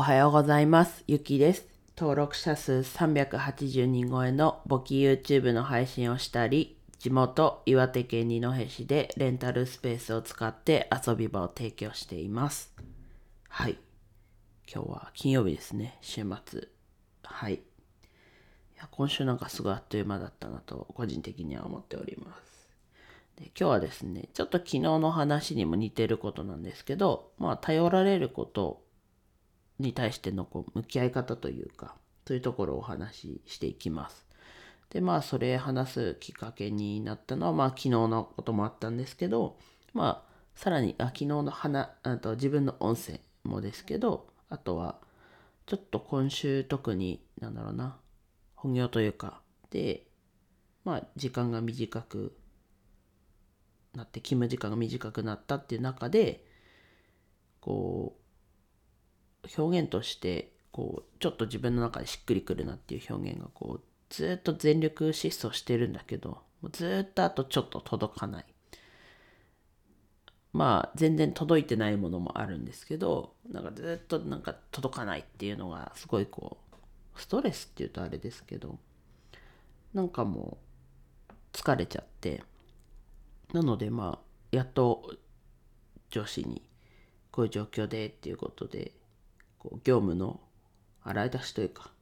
おはようございます。ゆきです。登録者数380人超えの簿記 YouTube の配信をしたり、地元岩手県二戸市でレンタルスペースを使って遊び場を提供しています。はい。今日は金曜日ですね。週末。はい。いや今週なんかすごいあっという間だったなと個人的には思っております。で今日はですね、ちょっと昨日の話にも似てることなんですけど、まあ頼られることに対してのこう向き合い方というか、そういうところをお話ししていきます。で、まあそれ話すきっかけになったのは、まあ昨日のこともあったんですけど、まあさらに、あ昨日の話、あと自分の音声もですけど、あとはちょっと今週特に、なんだろうな、本業というか、で、まあ時間が短くなって勤務時間が短くなったっていう中でこう表現としてこうちょっと自分の中でしっくりくるなっていう表現がこうずっと全力疾走してるんだけどずっとあとちょっと届かない。まあ全然届いてないものもあるんですけどなんかずっとなんか届かないっていうのがすごいこうストレスっていうとあれですけどなんかもう疲れちゃって。なのでまあやっと上司にこういう状況でっていうことでこう業務の洗い出しというか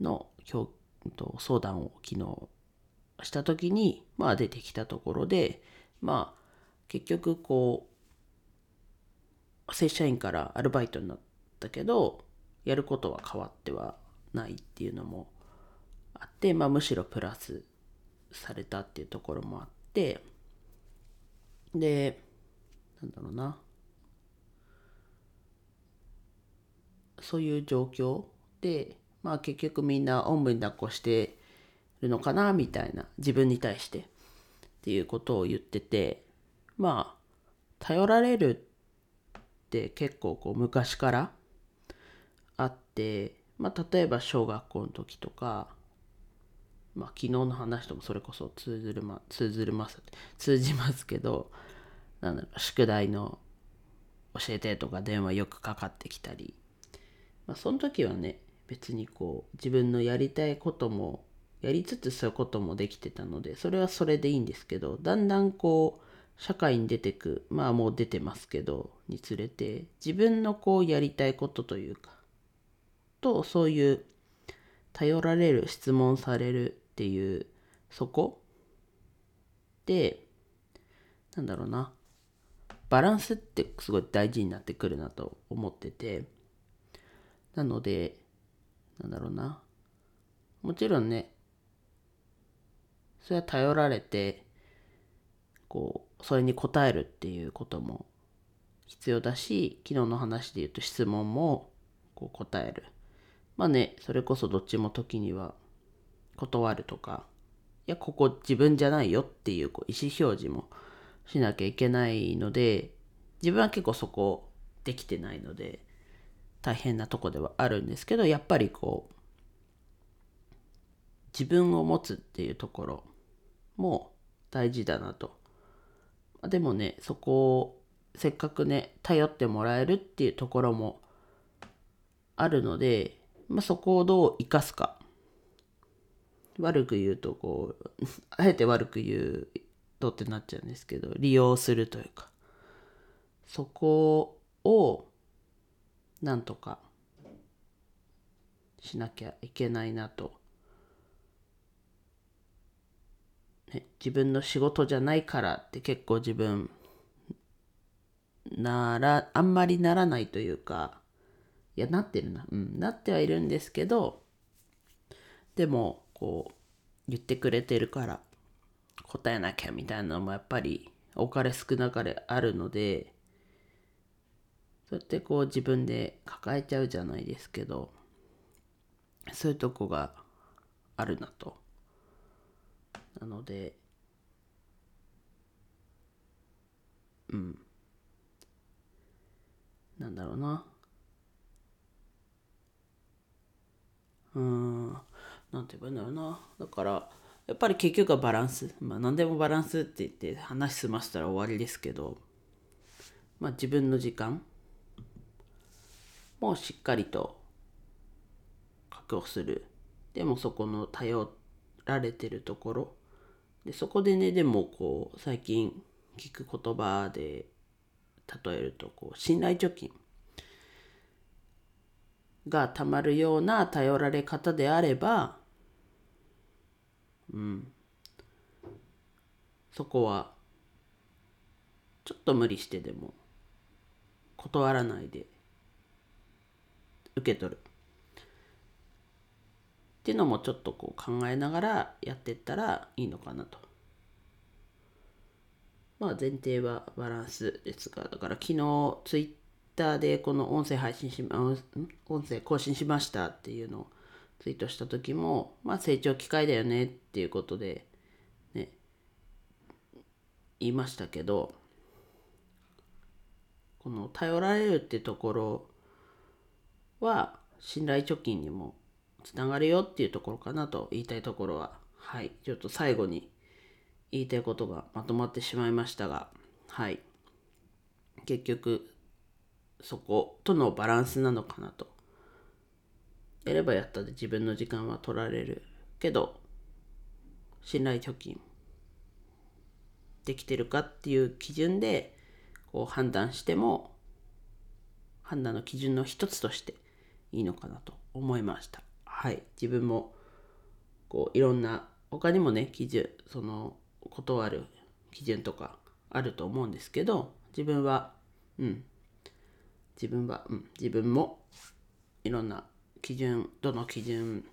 の今日と相談を昨日した時にまあ出てきたところでまあ結局こう正社員からアルバイトになったけどやることは変わってはないっていうのもあってまあむしろプラスされたっていうところもあってで、なんだろうな。そういう状況で、まあ結局みんなおんぶに抱っこしてるのかな、みたいな、自分に対してっていうことを言ってて、まあ、頼られるって結構こう昔からあって、まあ例えば小学校の時とか、まあ、昨日の話ともそれこそ通ずる、ま、通ずるます通じますけどなんだろう宿題の教えてとか電話よくかかってきたり、まあ、その時はね別にこう自分のやりたいこともやりつつそういうこともできてたのでそれはそれでいいんですけどだんだんこう社会に出てくまあもう出てますけどにつれて自分のこうやりたいことというかとそういう頼られる質問されるっていうそこ？でなんだろうな。バランスってすごい大事になってくるなと思っててなのでなんだろうな。もちろんねそれは頼られてこうそれに応えるっていうことも必要だし昨日の話で言うと質問もこう答える。まあねそれこそどっちも時には断るとかいやここ自分じゃないよっていうこう意思表示もしなきゃいけないので自分は結構そこできてないので大変なとこではあるんですけどやっぱりこう自分を持つっていうところも大事だなと。でもねそこをせっかくね頼ってもらえるっていうところもあるので、まあ、そこをどう生かすか。悪く言うとこう あえて悪く言うとってなっちゃうんですけど利用するというか。そこをなんとかしなきゃいけないなと、ね、自分の仕事じゃないからって結構自分ならあんまりならないというかいやなってるな。うんなってはいるんですけどでもこう言ってくれてるから答えなきゃみたいなのもやっぱり多かれ少なかれあるのでそうやってこう自分で抱えちゃうじゃないですけどそういうとこがあるなと。なのでうん。なんだろうな。うーん。なんて言えばいいんだろうな。だからやっぱり結局はバランス。まあ何でもバランスって言って話済ませたら終わりですけどまあ自分の時間。もしっかりと確保する。でもそこの頼られてるところ。でそこでねでもこう最近聞く言葉で例えるとこう信頼貯金。がたまるような頼られ方であればうん。そこはちょっと無理してでも断らないで受け取るっていうのもちょっとこう考えながらやっていったらいいのかなと。まあ前提はバランスですが、だから昨日ツイッターでこの音声配信しま、音声更新しましたっていうのをツイートした時も、まあ成長機会だよねっていうことで、ね、言いましたけど、この頼られるってところは信頼貯金にもつながるよっていうところかなと言いたいところは、はい、ちょっと最後に言いたいことがまとまってしまいましたが、はい、結局そことのバランスなのかなと。やればやったで自分の時間は取られるけど、信頼貯金できてるかっていう基準でこう判断しても判断の基準の一つとしていいのかなと思いました。はい、自分もこういろんな他にもね基準その断る基準とかあると思うんですけど自分はうん。自分はうん。自分もいろんな基準どの基準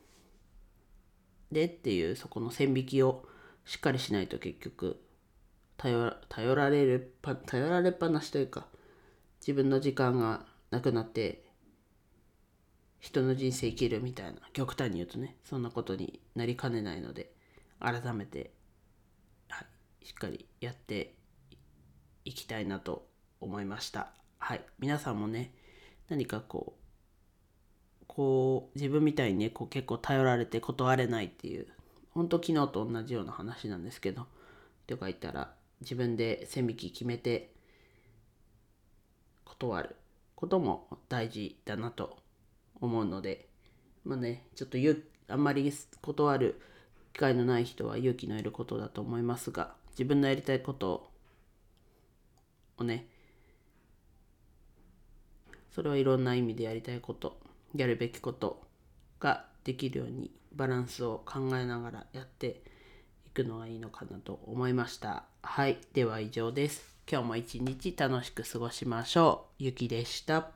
でっていうそこの線引きをしっかりしないと結局頼られる頼られっぱなしというか自分の時間がなくなって人の人生生きるみたいな極端に言うとねそんなことになりかねないので改めて、はい、しっかりやっていきたいなと思いました。はい皆さんもね何かこうこう自分みたいにねこう結構頼られて断れないっていう本当昨日と同じような話なんですけどとか言ったら自分で線引き決めて断ることも大事だなと思うのでまあねちょっとあんまり断る機会のない人は勇気のいることだと思いますが自分のやりたいことをねそれはいろんな意味でやりたいことやるべきことができるようにバランスを考えながらやっていくのがいいのかなと思いました。はいでは以上です。今日も一日楽しく過ごしましょう。ゆきでした。